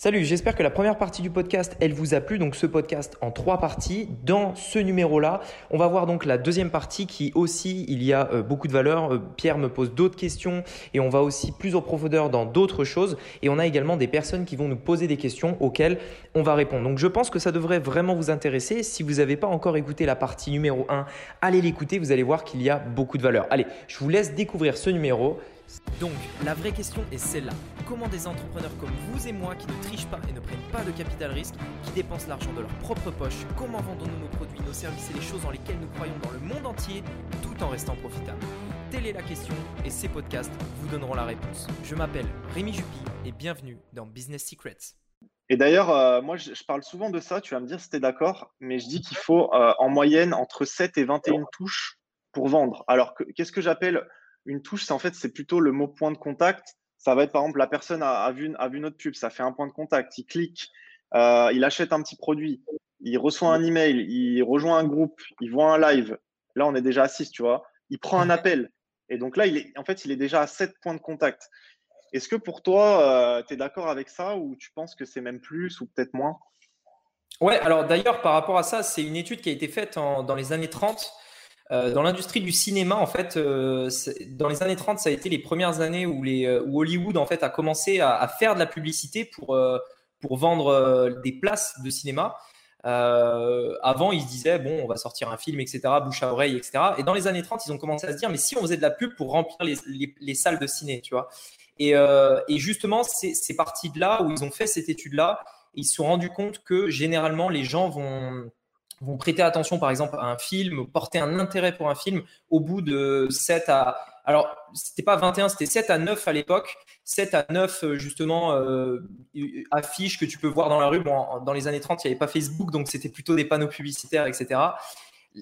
Salut, j'espère que la première partie du podcast, elle vous a plu. Donc ce podcast en trois parties. Dans ce numéro-là, on va voir donc la deuxième partie qui aussi, il y a euh, beaucoup de valeur. Euh, Pierre me pose d'autres questions et on va aussi plus en profondeur dans d'autres choses. Et on a également des personnes qui vont nous poser des questions auxquelles on va répondre. Donc je pense que ça devrait vraiment vous intéresser. Si vous n'avez pas encore écouté la partie numéro 1, allez l'écouter. Vous allez voir qu'il y a beaucoup de valeur. Allez, je vous laisse découvrir ce numéro. Donc, la vraie question est celle-là. Comment des entrepreneurs comme vous et moi qui ne trichent pas et ne prennent pas de capital risque, qui dépensent l'argent de leur propre poche, comment vendons-nous nos produits, nos services et les choses dans lesquelles nous croyons dans le monde entier, tout en restant profitables? Telle est la question et ces podcasts vous donneront la réponse. Je m'appelle Rémi Jupy et bienvenue dans Business Secrets. Et d'ailleurs, euh, moi, je, parle souvent de ça, tu vas me dire si tu es d'accord, mais je dis qu'il faut euh, en moyenne entre 7 et 21 touches pour vendre. Alors, qu'est-ce que j'appelle une touche, c'est en fait, c'est plutôt le mot point de contact. Ça va être par exemple, la personne a, vu, notre pub, ça fait un point de contact, il clique, euh, il achète un petit produit, il reçoit un email, il rejoint un groupe, il voit un live. Là, on est déjà à 6, tu vois. Il prend un appel. Et donc là, il est, en fait, il est déjà à 7 points de contact. Est-ce que pour toi, euh, tu es d'accord avec ça ou tu penses que c'est même plus ou peut-être moins? Ouais, alors d'ailleurs, par rapport à ça, c'est une étude qui a été faite dans les années 30 euh, dans l'industrie du cinéma, en fait, euh, dans les années 30, ça a été les premières années où, euh, Hollywood en fait a commencé à, faire de la publicité pour, pour vendre des places de cinéma. avant, ils se disaient bon, on va sortir un film, etc., bouche à oreille, etc. Et dans les années 30, ils ont commencé à se dire mais si on faisait de la pub pour remplir les, les, les salles de ciné, tu vois. Et, et justement, c'est parti de là où ils ont fait cette étude-là. Ils se sont rendus compte que généralement, les gens vont vont prêter attention par exemple à un film, porter un intérêt pour un film au bout de 7 à alors c'était pas 21, c'était 7 à 9 à l'époque, 7 à 9 euh, justement euh, affiches que tu peux voir dans la rue. Bon, dans les années 30, il n'y avait pas Facebook, donc c'était plutôt des panneaux publicitaires, etc.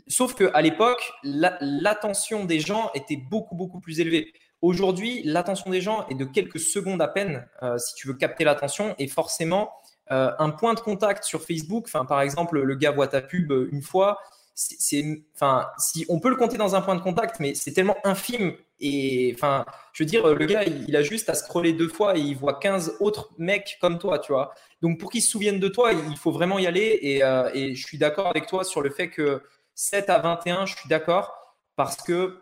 Sauf qu'à l'époque, l'attention des gens était beaucoup beaucoup plus élevée. Aujourd'hui, l'attention des gens est de quelques secondes à peine euh, si tu veux capter l'attention et forcément euh, un point de contact sur Facebook, enfin, par exemple, le gars voit ta pub euh, une fois, c'est, enfin, si on peut le compter dans un point de contact, mais c'est tellement infime. Et enfin, je veux dire, le gars, il, a juste à scroller deux fois et il voit 15 autres mecs comme toi, tu vois. Donc, pour qu'ils se souviennent de toi, il faut vraiment y aller. Et, euh, et je suis d'accord avec toi sur le fait que 7 à 21, je suis d'accord parce que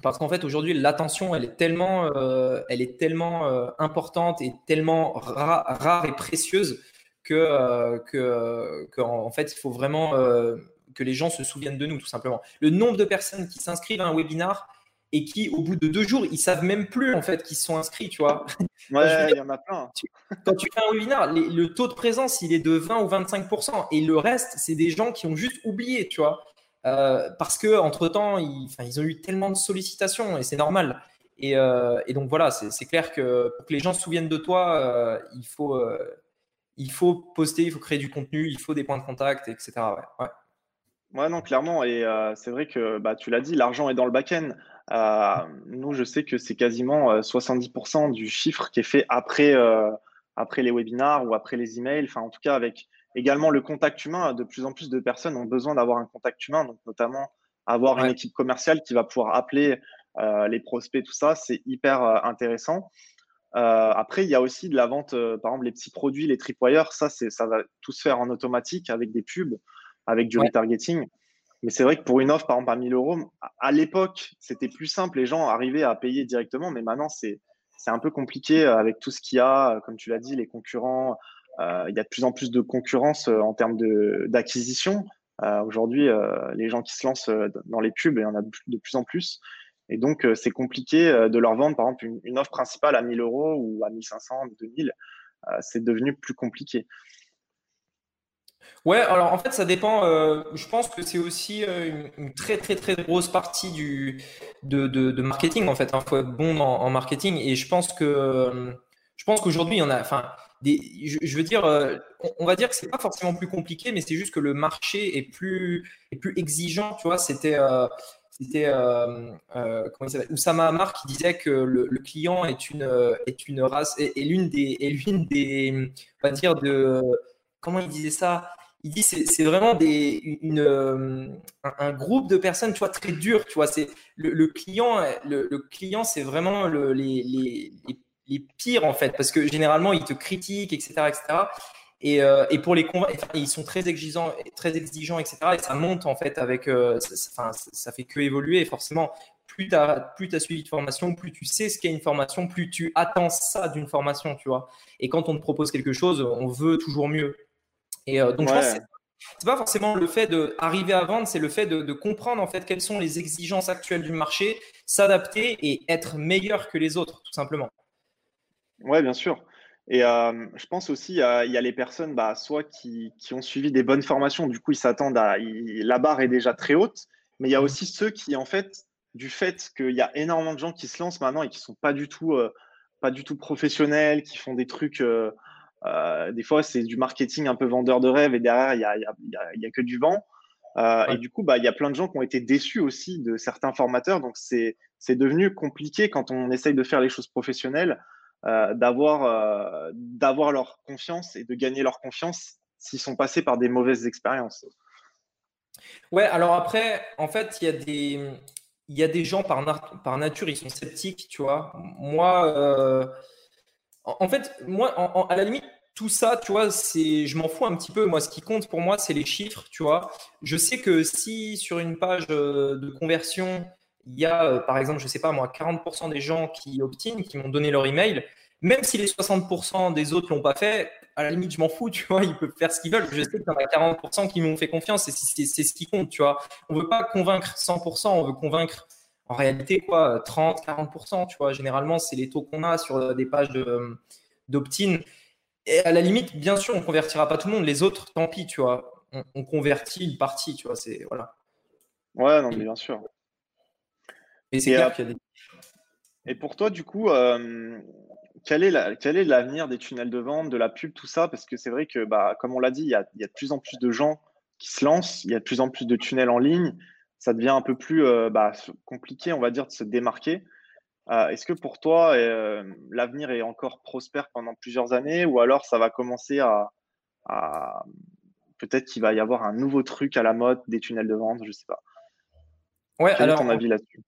parce qu'en fait aujourd'hui l'attention elle est tellement elle est tellement importante et tellement rare et précieuse que, euh, que, en, fait, il faut vraiment euh, que les gens se souviennent de nous, tout simplement. Le nombre de personnes qui s'inscrivent à un webinar et qui, au bout de deux jours, ils savent même plus en fait qu'ils sont inscrits, tu vois. Ouais, il y en a plein. quand tu fais un webinar, le taux de présence, il est de 20 ou 25% et le reste, c'est des gens qui ont juste oublié, tu vois. Euh, parce que entre temps, ils, ils, ont eu tellement de sollicitations et c'est normal. Et, et, donc voilà, c'est clair que pour que les gens se souviennent de toi, il faut il faut poster, il faut créer du contenu, il faut des points de contact, etc. Ouais, ouais. non, clairement. Et euh, c'est vrai que bah, tu l'as dit, l'argent est dans le back-end. Euh, nous, je sais que c'est quasiment 70% euh, du chiffre qui est fait après, après les webinars ou après les emails. Enfin, en tout cas, avec également le contact humain. De plus en plus de personnes ont besoin d'avoir un contact humain, donc notamment avoir une équipe commerciale qui va pouvoir appeler les prospects, tout ça. C'est hyper intéressant. Euh, après, il y a aussi de la vente, euh, par exemple, les petits produits, les tripwires, ça, ça va tout se faire en automatique avec des pubs, avec du retargeting. Mais c'est vrai que pour une offre, par exemple, à 1000 euros, à l'époque, c'était plus simple, les gens arrivaient à payer directement, mais maintenant, c'est un peu compliqué euh, avec tout ce qu'il y a, comme tu l'as dit, les concurrents. il y a de plus en plus de concurrence en termes d'acquisition. Aujourd'hui, les gens qui se lancent dans les pubs, il y en a de plus en plus. Et donc, euh, c'est compliqué euh, de leur vendre, par exemple, une, offre principale à 1000 euros ou à 1500, 2000. Euh, c'est devenu plus compliqué. Ouais, alors en fait, ça dépend. je pense que c'est aussi une, très très très grosse partie du de, marketing en fait. Il hein. faut être bon en, marketing et je pense que je pense qu'aujourd'hui, il y en a. Enfin, je, veux dire, on, va dire que c'est pas forcément plus compliqué, mais c'est juste que le marché est plus est plus exigeant. Tu vois, c'était c'était euh, euh, Oussama Amar qui disait que le, client est une, euh, est une race, est, l'une des, des, va dire, de, comment il disait ça? Il dit c'est, c'est vraiment des, une, un, groupe de personnes tu vois très dur tu vois le, client le, client c'est vraiment le, les, les, les pires en fait, parce que généralement ils te critiquent, etc., etc. Et, et pour les convaincre, ils sont très exigeants, très exigeants, etc. Et ça monte en fait avec, enfin, ça fait que évoluer. forcément, plus tu as, plus as suivi de formation, plus tu sais ce qu'est une formation, plus tu attends ça d'une formation, tu vois. Et quand on te propose quelque chose, on veut toujours mieux. Et donc, je pense c'est pas forcément le fait d'arriver à vendre, c'est le fait de, comprendre en fait quelles sont les exigences actuelles du marché, s'adapter et être meilleur que les autres, tout simplement. Ouais, bien sûr. Et euh, je pense aussi, il y a les personnes, bah, soit qui, ont suivi des bonnes formations, du coup, ils s'attendent à. la barre est déjà très haute, mais il y a mmh. aussi ceux qui, en fait, du fait qu'il y a énormément de gens qui se lancent maintenant et qui ne sont pas du tout, euh, pas du tout professionnels, qui font des trucs. Des fois, c'est du marketing un peu vendeur de rêve et derrière, il n'y a, y a, y a, que du vent. Et du coup, bah, il y a plein de gens qui ont été déçus aussi de certains formateurs. Donc, c'est devenu compliqué quand on essaye de faire les choses professionnelles euh, d'avoir d'avoir leur confiance et de gagner leur confiance s'ils sont passés par des mauvaises expériences. Ouais, alors après, en fait, il y a des, il y a des gens par, par nature, ils sont sceptiques, tu vois. Moi, en, fait, moi, à la limite, tout ça, tu vois, c'est, je m'en fous un petit peu. Moi, ce qui compte pour moi, c'est les chiffres, tu vois. Je sais que si sur une page euh, de conversion, il y a, euh, par exemple, je sais pas moi, 40% des gens qui obtiennent, qui m'ont donné leur email, même si les 60% des autres l'ont pas fait, à la limite, je m'en fous, tu vois, ils peuvent faire ce qu'ils veulent. Je sais qu'il y en a 40% qui m'ont fait confiance c'est ce qui compte, tu vois. On veut pas convaincre 100%, on veut convaincre en réalité, quoi, 30, 40%, tu vois, généralement, c'est les taux qu'on a sur euh, des pages d'opt-in. Et à la limite, bien sûr, on convertira pas tout le monde. Les autres, tant pis, tu vois. On, convertit une partie, tu vois. C'est voilà. Ouais, non, mais bien sûr. Et c'est clair qu'il y a des. Et pour toi, du coup, euh, quel est l'avenir des tunnels de vente, de la pub, tout ça? Parce que c'est vrai que, bah, comme on l'a dit, il y, a, il y, a, de plus en plus de gens qui se lancent, il y a de plus en plus de tunnels en ligne ça devient un peu plus euh, bah, compliqué, on va dire, de se démarquer. Euh, est-ce que pour toi, l'avenir est encore prospère pendant plusieurs années? Ou alors ça va commencer à, peut-être qu'il va y avoir un nouveau truc à la mode, des tunnels de vente, je ne sais pas. Ouais, Quel alors, est ton avis là-dessus?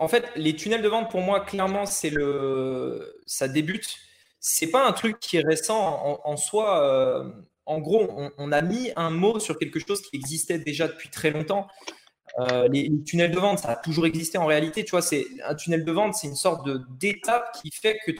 En fait, les tunnels de vente, pour moi, clairement, c'est le, ça débute. C'est pas un truc qui est récent en, soi. en gros, on, on, a mis un mot sur quelque chose qui existait déjà depuis très longtemps. Euh, les, tunnels de vente, ça a toujours existé en réalité. Tu vois, c'est un tunnel de vente, c'est une sorte de d'étape qui fait que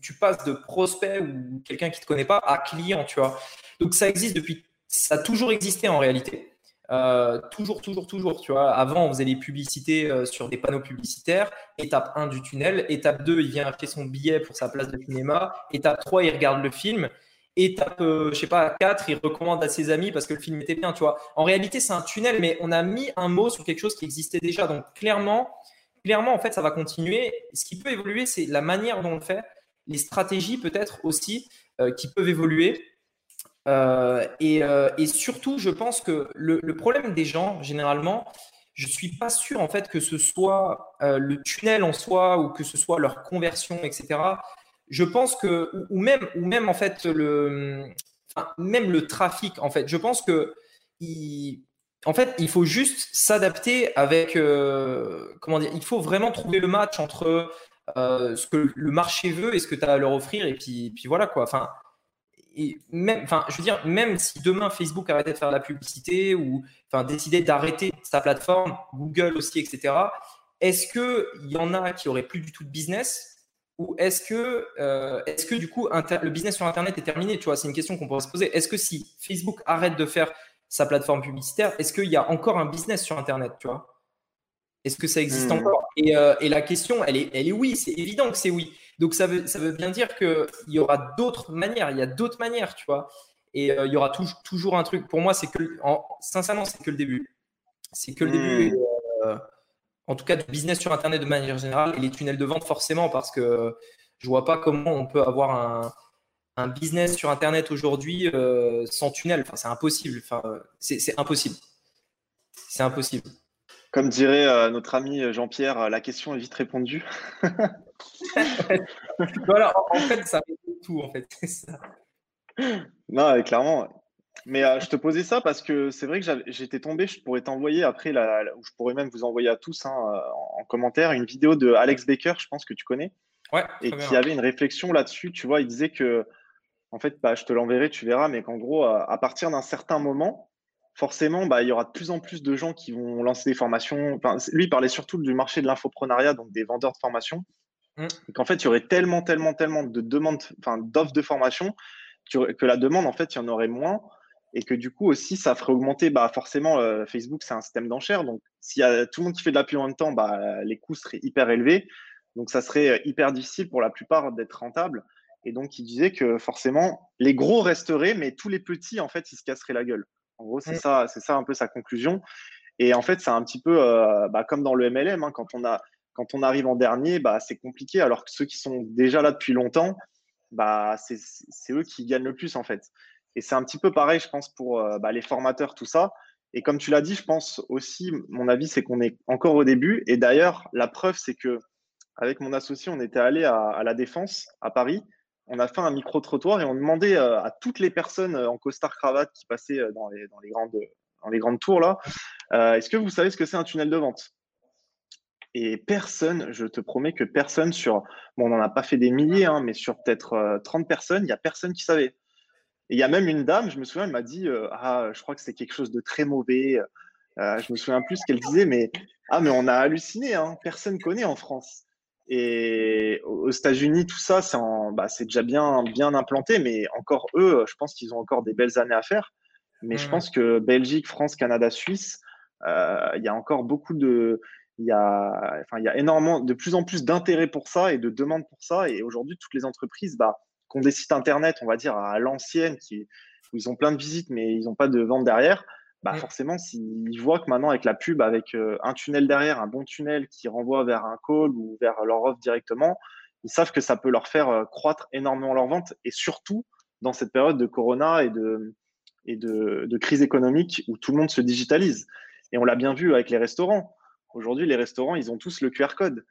tu passes de prospect ou quelqu'un qui te connaît pas à client. Tu vois, donc ça existe depuis, ça a toujours existé en réalité. Euh, toujours, toujours, toujours. Tu vois, avant, on faisait les publicités euh, sur des panneaux publicitaires. Étape 1 du tunnel. Étape 2, il vient acheter son billet pour sa place de cinéma. Étape 3, il regarde le film étape, euh, je sais pas, 4, il recommande à ses amis parce que le film était bien, tu vois. En réalité, c'est un tunnel, mais on a mis un mot sur quelque chose qui existait déjà. Donc, clairement, clairement, en fait, ça va continuer. Ce qui peut évoluer, c'est la manière dont on le fait, les stratégies peut-être aussi qui peuvent évoluer. Euh, et, surtout, je pense que le, problème des gens, généralement, je suis pas sûr en fait que ce soit le tunnel en soi ou que ce soit leur conversion, etc je pense que, ou même, ou même en fait, le, même le trafic, en fait, je pense que, il, en fait, il faut juste s'adapter avec, euh, comment dire, il faut vraiment trouver le match entre euh, ce que le marché veut et ce que tu as à leur offrir, et puis, puis voilà quoi. Enfin, et même, enfin, je veux dire, même si demain Facebook arrêtait de faire la publicité ou enfin, décidait d'arrêter sa plateforme, Google aussi, etc., est-ce qu'il y en a qui auraient plus du tout de business ou est-ce que, euh, est-ce que du coup le business sur Internet est terminé? Tu vois, c'est une question qu'on pourrait se poser. Est-ce que si Facebook arrête de faire sa plateforme publicitaire, est-ce qu'il y a encore un business sur Internet Tu vois? Est-ce que ça existe hmm. encore? Euh, et, la question, elle est, elle est oui. C'est évident que c'est oui. Donc ça veut, ça veut bien dire qu'il y aura d'autres manières. Il y a d'autres manières, tu vois. Et euh, il y aura toujours un truc. Pour moi, c'est que, en, sincèrement, c'est que le début. C'est que le début. Hmm en tout cas du business sur Internet de manière générale, et les tunnels de vente forcément, parce que je vois pas comment on peut avoir un, business sur Internet aujourd'hui euh, sans tunnel. Enfin, c'est impossible. Enfin, c'est impossible. C'est impossible. Comme dirait euh, notre ami Jean-Pierre, euh, la question est vite répondue. voilà, en fait, ça répond tout, en fait. Ça. Non, clairement. Mais euh, je te posais ça parce que c'est vrai que j'étais tombé, je pourrais t'envoyer après, ou je pourrais même vous envoyer à tous hein, euh, en, commentaire, une vidéo de Alex Baker, je pense que tu connais. et qui avait une réflexion là-dessus. Tu vois, il disait que, en fait, bah, je te l'enverrai, tu verras, mais qu'en gros, à, partir d'un certain moment, forcément, bah, il y aura de plus en plus de gens qui vont lancer des formations. lui, il parlait surtout du marché de l'infoprenariat, donc des vendeurs de formation. Mmh. Et qu'en fait, il y aurait tellement, tellement, tellement de demandes, enfin, d'offres de formation que la demande, en fait, il y en aurait moins. Et que du coup aussi, ça ferait augmenter, bah, forcément, euh, Facebook, c'est un système d'enchères. Donc, s'il y a tout le monde qui fait de la pub en même temps, bah, les coûts seraient hyper élevés. Donc, ça serait euh, hyper difficile pour la plupart d'être rentable. Et donc, il disait que forcément, les gros resteraient, mais tous les petits, en fait, ils se casseraient la gueule. En gros, c'est mmh. ça, c'est ça un peu sa conclusion. Et en fait, c'est un petit peu euh, bah, comme dans le MLM, hein, quand on a quand on arrive en dernier, bah, c'est compliqué, alors que ceux qui sont déjà là depuis longtemps, bah, c'est eux qui gagnent le plus en fait. Et c'est un petit peu pareil, je pense, pour euh, bah, les formateurs, tout ça. Et comme tu l'as dit, je pense aussi, mon avis, c'est qu'on est encore au début. Et d'ailleurs, la preuve, c'est que avec mon associé, on était allé à, la Défense, à Paris. On a fait un micro-trottoir et on demandait euh, à toutes les personnes en costard-cravate qui passaient euh, dans les, grandes, tours là, est-ce que vous savez ce que c'est un tunnel de vente? Et personne, je te promets que personne sur, bon, on n'en a pas fait des milliers, hein, mais sur peut-être 30 personnes, il n'y a personne qui savait. Et il y a même une dame, je me souviens, elle m'a dit, euh, ah, je crois que c'est quelque chose de très mauvais. Euh, je me souviens plus ce qu'elle disait, mais ah, mais on a halluciné, hein, personne connaît en France. Et aux États-Unis, tout ça, c'est bah, déjà bien, bien implanté, mais encore eux, je pense qu'ils ont encore des belles années à faire. Mais je pense que Belgique, France, Canada, Suisse, euh, il y a encore beaucoup de, il y a, enfin, il y a énormément, de plus en plus d'intérêt pour ça et de demandes pour ça. Et aujourd'hui, toutes les entreprises, bah, qui ont des sites internet, on va dire à l'ancienne, qui, où ils ont plein de visites, mais ils n'ont pas de vente derrière, bah, mm. forcément, s'ils voient que maintenant, avec la pub, avec euh, un tunnel derrière, un bon tunnel qui renvoie vers un call ou vers leur offre directement, ils savent que ça peut leur faire euh, croître énormément leur vente. Et surtout, dans cette période de corona et de, et de, de crise économique où tout le monde se digitalise. Et on l'a bien vu avec les restaurants. Aujourd'hui, les restaurants, ils ont tous le QR code.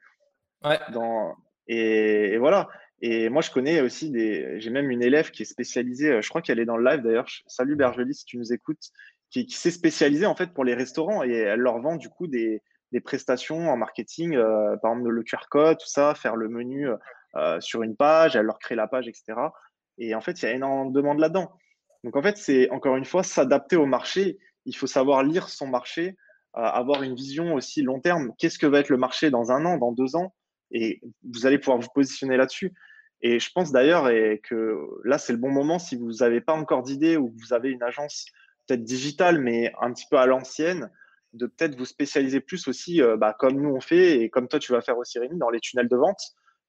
Ouais. Dans... Et, voilà. Et moi, je connais aussi des. J'ai même une élève qui est spécialisée, euh, je crois qu'elle est dans le live d'ailleurs. Salut Bergely, si tu nous écoutes, qui, s'est spécialisée en fait pour les restaurants et elle leur vend du coup des, prestations en marketing, euh, par exemple le QR code, tout ça, faire le menu euh, sur une page, elle leur crée la page, etc. Et en fait, il y a énormément de demandes là-dedans. Donc en fait, c'est encore une fois s'adapter au marché. Il faut savoir lire son marché, avoir une vision aussi long terme. Qu'est-ce que va être le marché dans un an, dans deux ans? Et vous allez pouvoir vous positionner là-dessus. Et je pense d'ailleurs que là, c'est le bon moment si vous n'avez pas encore d'idée ou vous avez une agence peut-être digitale, mais un petit peu à l'ancienne, de peut-être vous spécialiser plus aussi, euh, bah, comme nous on fait et comme toi tu vas faire aussi Rémi, dans les tunnels de vente,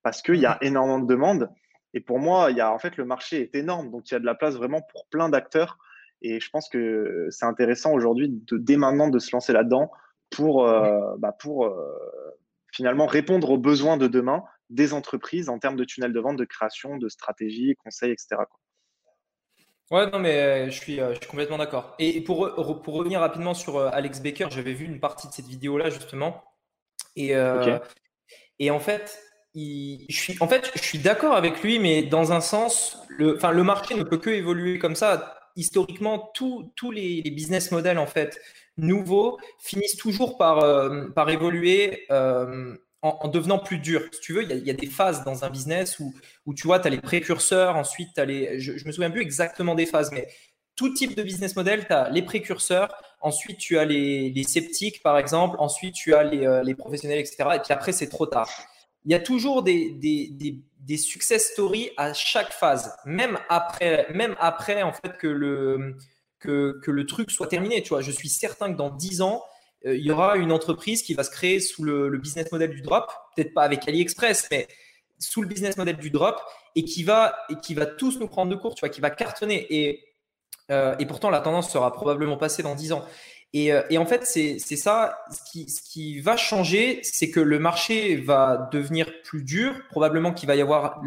parce qu'il y a mmh. énormément de demandes. Et pour moi, il y a, en fait, le marché est énorme, donc il y a de la place vraiment pour plein d'acteurs. Et je pense que c'est intéressant aujourd'hui, de, dès maintenant, de se lancer là-dedans pour, euh, bah pour euh, finalement répondre aux besoins de demain des entreprises en termes de tunnel de vente, de création, de stratégie, conseils, etc. Ouais, non, mais je suis, je suis complètement d'accord. Et pour, pour revenir rapidement sur Alex Baker, j'avais vu une partie de cette vidéo-là, justement. Et, et en fait, je suis, en fait, je suis d'accord avec lui, mais dans un sens, le, enfin, le marché ne peut que évoluer comme ça historiquement, tous les, business models en fait nouveaux finissent toujours par, euh, par évoluer euh, en, devenant plus durs. Si tu veux, il y, a des phases dans un business où, tu vois, tu as les précurseurs, ensuite as les. Je, me souviens plus exactement des phases, mais tout type de business model, tu as les précurseurs, ensuite tu as les, sceptiques par exemple, ensuite tu as les, euh, professionnels, etc. Et puis après, c'est trop tard il y a toujours des, success stories à chaque phase, même après, même après en fait que le, truc soit terminé. Tu vois, je suis certain que dans 10 ans, il y aura une entreprise qui va se créer sous le, business model du drop, peut-être pas avec AliExpress, mais sous le business model du drop et qui va, et qui va tous nous prendre de court, tu vois, qui va cartonner. Et, euh, et pourtant, la tendance sera probablement passée dans 10 ans. Euh, et, en fait, c'est ça. Ce qui, ce qui, va changer, c'est que le marché va devenir plus dur. Probablement qu'il va y avoir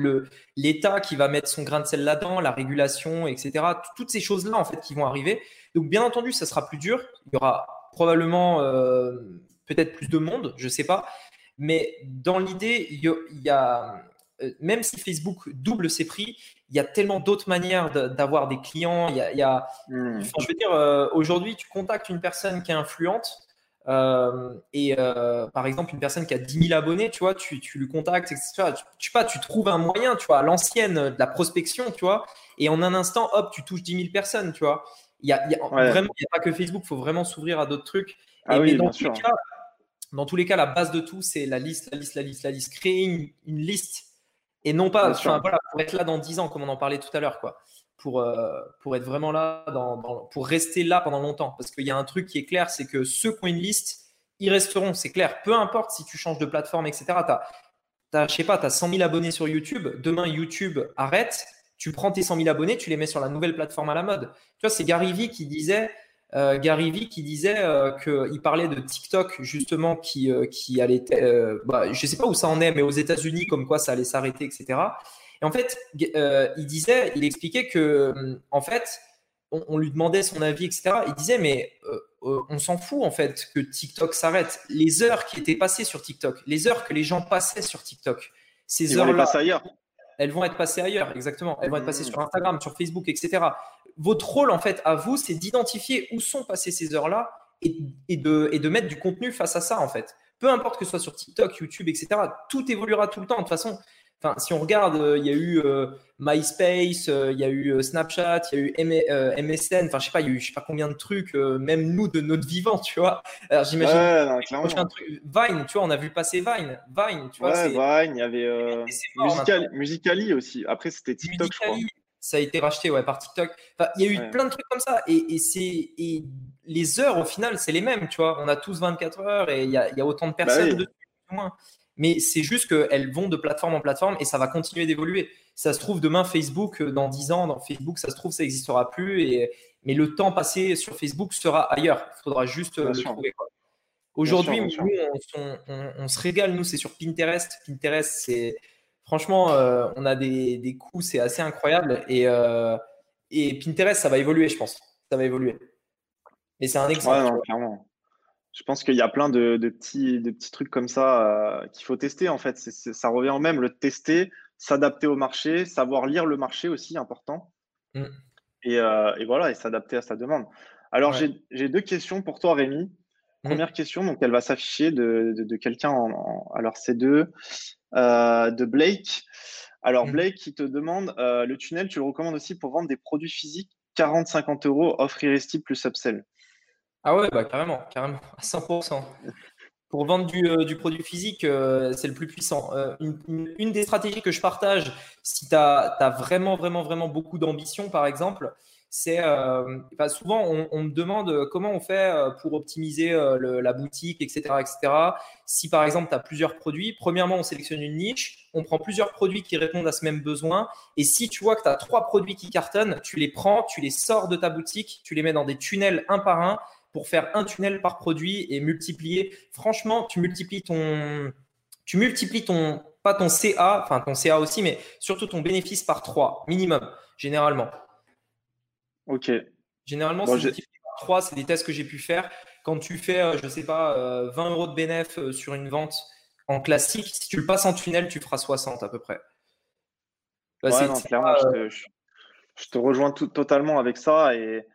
l'État qui va mettre son grain de sel là-dedans, la régulation, etc. Toutes ces choses-là, en fait, qui vont arriver. Donc, bien entendu, ça sera plus dur. Il y aura probablement euh, peut-être plus de monde, je ne sais pas. Mais dans l'idée, il y a, euh, même si Facebook double ses prix, il y a tellement d'autres manières d'avoir des clients. Il y a, hmm. je veux dire, euh, aujourd'hui, tu contactes une personne qui est influente. et par exemple, une personne qui a 10 000 abonnés, tu vois, tu, tu lui contactes, etc. Tu, pas, tu trouves un moyen, tu vois, à l'ancienne de la prospection, tu vois, et en un instant, hop, tu touches 10 000 personnes, tu vois. Il y a, vraiment, il n'y a pas que Facebook, il faut vraiment s'ouvrir à d'autres trucs. Ah oui, dans, tous les cas, dans tous les cas, la base de tout, c'est la liste, la liste, la liste, la liste. Créer une, liste et non pas, voilà, pour être là dans 10 ans, comme on en parlait tout à l'heure, quoi. Pour, euh, pour être vraiment là, dans, pour rester là pendant longtemps. Parce qu'il y a un truc qui est clair, c'est que ceux qui ont une liste, ils resteront, c'est clair. Peu importe si tu changes de plateforme, etc. Tu as, je sais pas, tu as 100 000 abonnés sur YouTube. Demain, YouTube arrête tu prends tes 100 000 abonnés, tu les mets sur la nouvelle plateforme à la mode. Tu vois, c'est Gary Vee qui disait, euh, Gary Vee qui disait euh, qu'il parlait de TikTok justement qui, euh, qui allait, bah, je sais pas où ça en est, mais aux États-Unis comme quoi ça allait s'arrêter, etc. Et en fait, il disait, il expliquait que en fait, on, lui demandait son avis, etc. Il disait mais on s'en fout en fait que TikTok s'arrête. Les heures qui étaient passées sur TikTok, les heures que les gens passaient sur TikTok, ces heures-là ailleurs elles vont être passées ailleurs, exactement. Elles vont être passées mmh. sur Instagram, sur Facebook, etc. Votre rôle, en fait, à vous, c'est d'identifier où sont passées ces heures-là et, de, et de mettre du contenu face à ça, en fait. Peu importe que ce soit sur TikTok, YouTube, etc. Tout évoluera tout le temps. De toute façon, Enfin, si on regarde, euh, il y a eu euh, MySpace, euh, il y a eu Snapchat, il y a eu MSN, enfin, je sais pas, il y a eu je sais pas combien de trucs, même nous de notre vivant, tu vois. Alors, j'imagine. Vine, tu vois, on a vu passer Vine. Vine, tu vois. Ouais, Vine, il y avait Musical... aussi. Après, c'était TikTok, je crois. Ça a été racheté ouais, par TikTok. Enfin, il y a eu plein de trucs comme ça. Et, et c'est et les heures, au final, c'est les mêmes, tu vois. On a tous 24 heures et il y a, y a autant de bah personnes dessus, moins mais c'est juste qu'elles vont de plateforme en plateforme et ça va continuer d'évoluer. Ça se trouve demain Facebook, euh, dans 10 ans, dans Facebook, ça se trouve, ça n'existera plus. Et, mais le temps passé sur Facebook sera ailleurs. Il faudra juste euh, le trouver. Aujourd'hui, nous, on, se régale. Nous, c'est sur Pinterest. Pinterest, c'est franchement, euh, on a des, des coûts, c'est assez incroyable. Et, et Pinterest, ça va évoluer, je pense. Ça va évoluer. Mais c'est un exemple. clairement je pense qu'il y a plein de, petits, de petits trucs comme ça euh, qu'il faut tester en fait. ça revient au même, le tester, s'adapter au marché, savoir lire le marché aussi, important. Mm. Euh, et, voilà, et s'adapter à sa demande. Alors j'ai deux questions pour toi, Rémi. Mm. Première question, donc elle va s'afficher de, quelqu'un en, alors c'est de, euh, de Blake. Alors mm. Blake qui te demande le tunnel, tu le recommandes aussi pour vendre des produits physiques 40-50 euros, offre irrésistible plus upsell. Ah ouais, bah carrément, carrément, à 100%. Pour vendre du, euh, produit physique, euh, c'est le plus puissant. Euh, une, des stratégies que je partage, si tu as, vraiment, vraiment, vraiment beaucoup d'ambition, par exemple, c'est souvent on, me demande comment on fait pour optimiser la boutique, etc., etc. Si par exemple tu as plusieurs produits, premièrement on sélectionne une niche, on prend plusieurs produits qui répondent à ce même besoin. Et si tu vois que tu as trois produits qui cartonnent, tu les prends, tu les sors de ta boutique, tu les mets dans des tunnels un par un pour faire un tunnel par produit et multiplier. Franchement, tu multiplies ton, tu multiplies ton, pas ton CA, enfin ton CA aussi, mais surtout ton bénéfice par 3 minimum, généralement. Ok. Généralement, c'est multiplié par 3, c'est des tests que j'ai pu faire. Quand tu fais, euh, je ne sais pas, 20 euh, euros de bénéfice euh, sur une vente en classique, si tu le passes en tunnel, tu feras 60 à peu près. Bah, clairement, je, te, rejoins totalement avec ça. Et,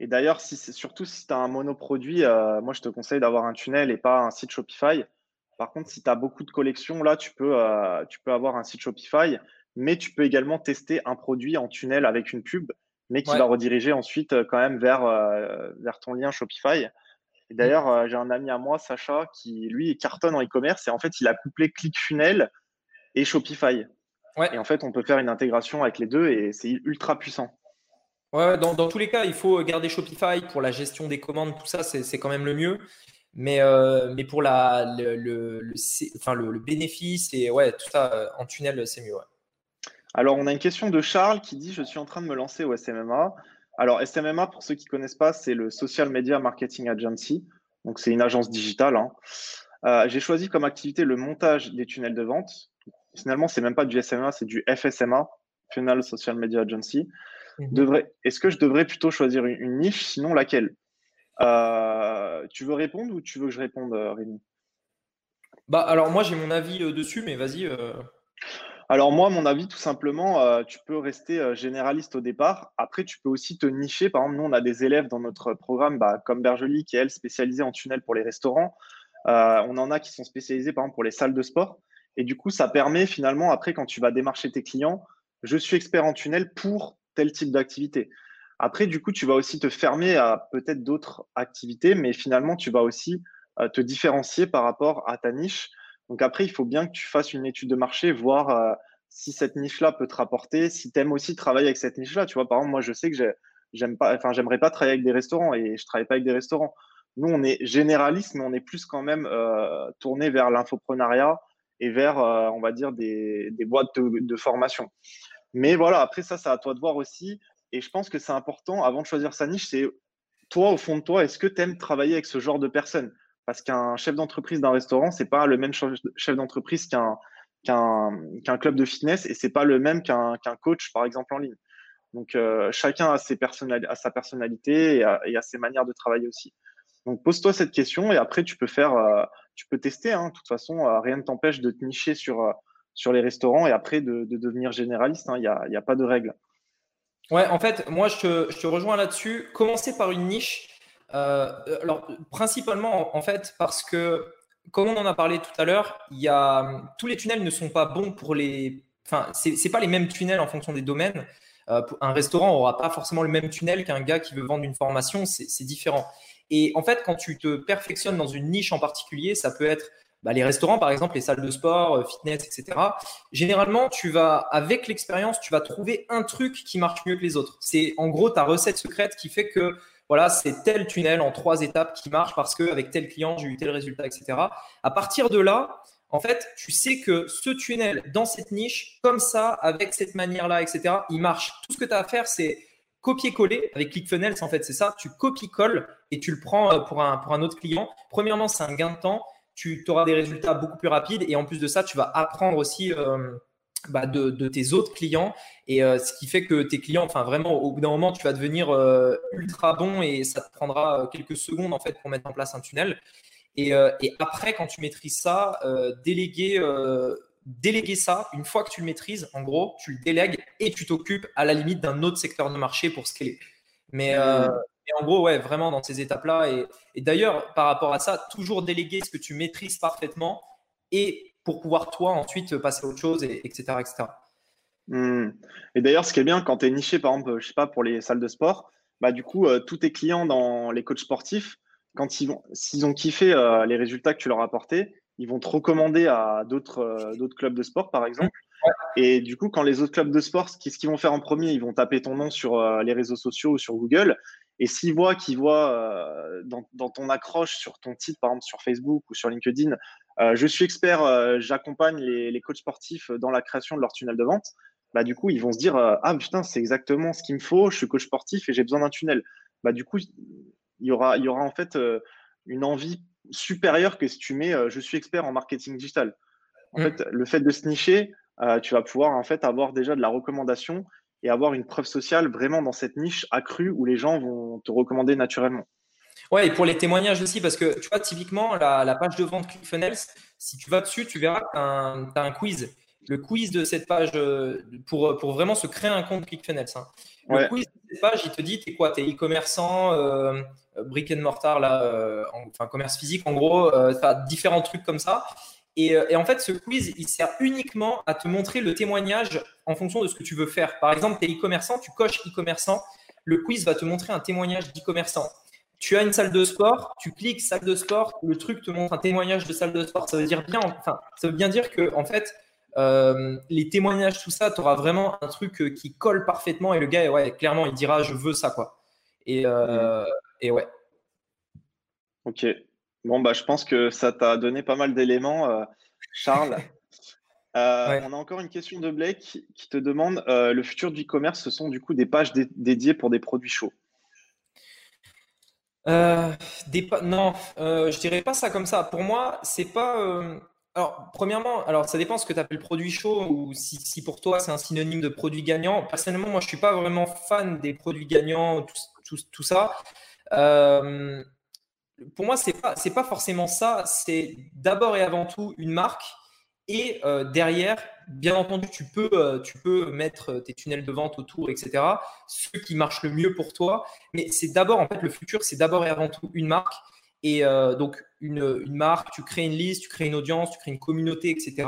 et d'ailleurs, si surtout si tu as un monoproduit, euh, moi je te conseille d'avoir un tunnel et pas un site Shopify. Par contre, si tu as beaucoup de collections, là tu peux, euh, tu peux avoir un site Shopify, mais tu peux également tester un produit en tunnel avec une pub, mais qui va rediriger ensuite euh, quand même vers, vers ton lien Shopify. Et d'ailleurs, j'ai un ami à moi, Sacha, qui lui cartonne en e-commerce et en fait il a couplé ClickFunnels et Shopify. Et en fait, on peut faire une intégration avec les deux et c'est ultra puissant. Ouais, dans, tous les cas, il faut garder Shopify pour la gestion des commandes, tout ça, c'est quand même le mieux. Mais, euh, mais pour la, le, le, enfin, le, bénéfice et ouais, tout ça euh, en tunnel, c'est mieux. Alors, on a une question de Charles qui dit Je suis en train de me lancer au SMMA. Alors, SMMA, pour ceux qui ne connaissent pas, c'est le Social Media Marketing Agency. Donc, c'est une agence digitale. Hein. Euh, j'ai choisi comme activité le montage des tunnels de vente. Finalement, c'est même pas du SMMA, c'est du FSMA, Funnel Social Media Agency. Mhm. Est-ce que je devrais plutôt choisir une, niche, sinon laquelle? Euh, Tu veux répondre ou tu veux que je réponde, euh, Rémi? Bah, Alors, moi, j'ai mon avis euh, dessus, mais vas-y. alors moi, mon avis, tout simplement, euh, tu peux rester euh, généraliste au départ. Après, tu peux aussi te nicher. Par exemple, nous, on a des élèves dans notre programme, bah, comme Bergely, qui est, elle, spécialisée en tunnel pour les restaurants. Euh, on en a qui sont spécialisés, par exemple, pour les salles de sport. Et du coup, ça permet finalement, après, quand tu vas démarcher tes clients, je suis expert en tunnel pour tel type d'activité. Après, du coup, tu vas aussi te fermer à peut-être d'autres activités, mais finalement, tu vas aussi te différencier par rapport à ta niche. Donc après, il faut bien que tu fasses une étude de marché, voir euh, si cette niche-là peut te rapporter, si tu aimes aussi travailler avec cette niche-là. Tu vois, par exemple, moi, je sais que j'aime pas, enfin, j'aimerais pas travailler avec des restaurants et je travaille pas avec des restaurants. Nous, on est généraliste, mais on est plus quand même euh, tourné vers l'infoprenariat et vers, euh, on va dire, des, boîtes de, formation. Mais voilà, après ça, c'est à toi de voir aussi. Et je pense que c'est important, avant de choisir sa niche, c'est toi, au fond de toi, est-ce que tu aimes travailler avec ce genre de personnes? Parce qu'un chef d'entreprise d'un restaurant, c'est pas le même chef d'entreprise qu'un club de fitness et c'est pas le même qu'un coach, par exemple, en ligne. Donc, euh, chacun a, ses sa personnalité et a, ses manières de travailler aussi. Donc, pose-toi cette question et après, tu peux faire, euh, tu peux tester. Hein. De toute façon, euh, rien ne t'empêche de te nicher sur, sur les restaurants et après de, devenir généraliste. Hein. Il n'y a, a, pas de règle. Ouais, en fait, moi, je te, je te rejoins là-dessus. Commencer par une niche, euh, alors, principalement, en fait, parce que, comme on en a parlé tout à l'heure, y a, tous les tunnels ne sont pas bons pour les. Enfin, c'est n'est pas les mêmes tunnels en fonction des domaines. Euh, un restaurant n'aura pas forcément le même tunnel qu'un gars qui veut vendre une formation, c'est différent. Et en fait, quand tu te perfectionnes dans une niche en particulier, ça peut être bah, les restaurants, par exemple, les salles de sport, euh, fitness, etc. Généralement, tu vas, avec l'expérience, tu vas trouver un truc qui marche mieux que les autres. C'est en gros ta recette secrète qui fait que voilà, c'est tel tunnel en trois étapes qui marche parce qu'avec tel client, j'ai eu tel résultat, etc. À partir de là, en fait, tu sais que ce tunnel dans cette niche, comme ça, avec cette manière-là, etc., il marche. Tout ce que tu as à faire, c'est copier-coller avec ClickFunnels. En fait, c'est ça. Tu copies-colles et tu le prends euh, pour un, pour un autre client. Premièrement, c'est un gain de temps. Tu auras des résultats beaucoup plus rapides et en plus de ça, tu vas apprendre aussi. Euh, bah, de, tes autres clients et euh, ce qui fait que tes clients, enfin vraiment au bout d'un moment, tu vas devenir euh, ultra bon et ça te prendra quelques secondes en fait pour mettre en place un tunnel. Et, après, quand tu maîtrises ça, déléguer, déléguer ça, une fois que tu le maîtrises, en gros, tu le délègues et tu t'occupes à la limite d'un autre secteur de marché pour scaler. Mais, mmh. En gros, ouais, vraiment dans ces étapes-là. Et, et d'ailleurs, par rapport à ça, toujours déléguer ce que tu maîtrises parfaitement et pour pouvoir toi ensuite passer à autre chose, et, etc. etc. Hmm. Et d'ailleurs, ce qui est bien quand tu es niché, par exemple, je sais pas, pour les salles de sport, bah, du coup, euh, tous tes clients dans les coachs sportifs, quand ils vont, s'ils ont kiffé euh, les résultats que tu leur as apportés, ils vont te recommander à d'autres euh, d'autres clubs de sport, par exemple. Et du coup, quand les autres clubs de sport, qu'est-ce qu'ils vont faire en premier Ils vont taper ton nom sur les réseaux sociaux ou sur Google. Et s'ils voient qu'ils voient dans, dans, ton accroche sur ton titre, par exemple sur Facebook ou sur LinkedIn, euh, je suis expert, euh, j'accompagne les, coachs sportifs dans la création de leur tunnel de vente. Bah, du coup, ils vont se dire euh, Ah putain, c'est exactement ce qu'il me faut, je suis coach sportif et j'ai besoin d'un tunnel. Bah, du coup, il y aura, il y aura en fait une envie supérieure que si tu mets Je suis expert en marketing digital. En mm. fait, le fait de se nicher, tu vas pouvoir en fait avoir déjà de la recommandation et avoir une preuve sociale vraiment dans cette niche accrue où les gens vont te recommander naturellement. Ouais, et pour les témoignages aussi, parce que tu vois, typiquement, la, page de vente ClickFunnels, si tu vas dessus, tu verras que tu as, un quiz. Le quiz de cette page, euh, pour, pour vraiment se créer un compte ClickFunnels. Hein. Le quiz de cette page, il te dit, tu es quoi? Tu es e-commerçant, euh, brick and mortar, là, euh, enfin, commerce physique, en gros, tu as différents trucs comme ça. Et, et, en fait, ce quiz, il sert uniquement à te montrer le témoignage en fonction de ce que tu veux faire. Par exemple, tu es e-commerçant, tu coches e-commerçant. Le quiz va te montrer un témoignage d'e-commerçant tu as une salle de sport, tu cliques salle de sport, le truc te montre un témoignage de salle de sport. Ça veut dire bien, enfin, ça veut bien dire que en fait, euh, les témoignages, tout ça, tu auras vraiment un truc euh, qui colle parfaitement et le gars, ouais, clairement, il dira je veux ça quoi. Et, euh, et ouais. Ok. Bon bah, je pense que ça t'a donné pas mal d'éléments, Charles. On a encore une question de Blake qui te demande le futur du e-commerce, ce sont du coup des pages dédiées pour des produits chauds. Euh, non, euh, je dirais pas ça comme ça. Pour moi, c'est pas. Euh, alors, premièrement, alors ça dépend ce que tu appelles produit chaud ou si, pour toi c'est un synonyme de produit gagnant. Personnellement, moi je suis pas vraiment fan des produits gagnants, tout, ça. Pour moi, c'est pas c'est pas forcément ça. C'est d'abord et avant tout une marque Et derrière, bien entendu, tu peux, tu peux mettre tes tunnels de vente autour, etc. Ce qui marche le mieux pour toi. Mais c'est d'abord, en fait, le futur, c'est d'abord et avant tout une marque. Et donc, une, une, marque, tu crées une liste, tu crées une audience, tu crées une communauté, etc.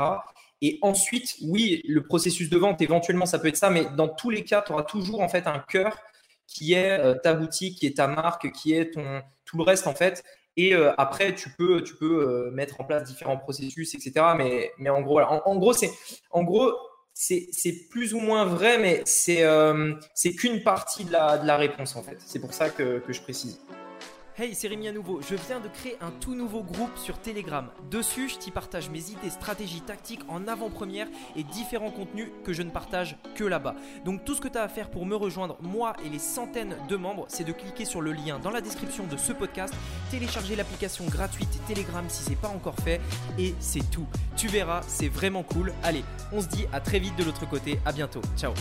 Et ensuite, oui, le processus de vente, éventuellement, ça peut être ça, mais dans tous les cas, tu auras toujours en fait un cœur qui est euh, ta boutique, qui est ta marque, qui est ton tout le reste en fait. Et euh, après, tu peux, tu peux euh, mettre en place différents processus, etc. Mais, mais en gros, en, gros, c'est en gros, c'est plus ou moins vrai, mais c'est c'est qu'une partie de la, de la réponse en fait. C'est pour ça que, que je précise. Hey, c'est Rémi à nouveau. Je viens de créer un tout nouveau groupe sur Telegram. Dessus, je t'y partage mes idées, stratégies, tactiques en avant-première et différents contenus que je ne partage que là-bas. Donc tout ce que tu as à faire pour me rejoindre, moi et les centaines de membres, c'est de cliquer sur le lien dans la description de ce podcast, télécharger l'application gratuite Telegram si c'est pas encore fait et c'est tout. Tu verras, c'est vraiment cool. Allez, on se dit à très vite de l'autre côté. À bientôt. Ciao.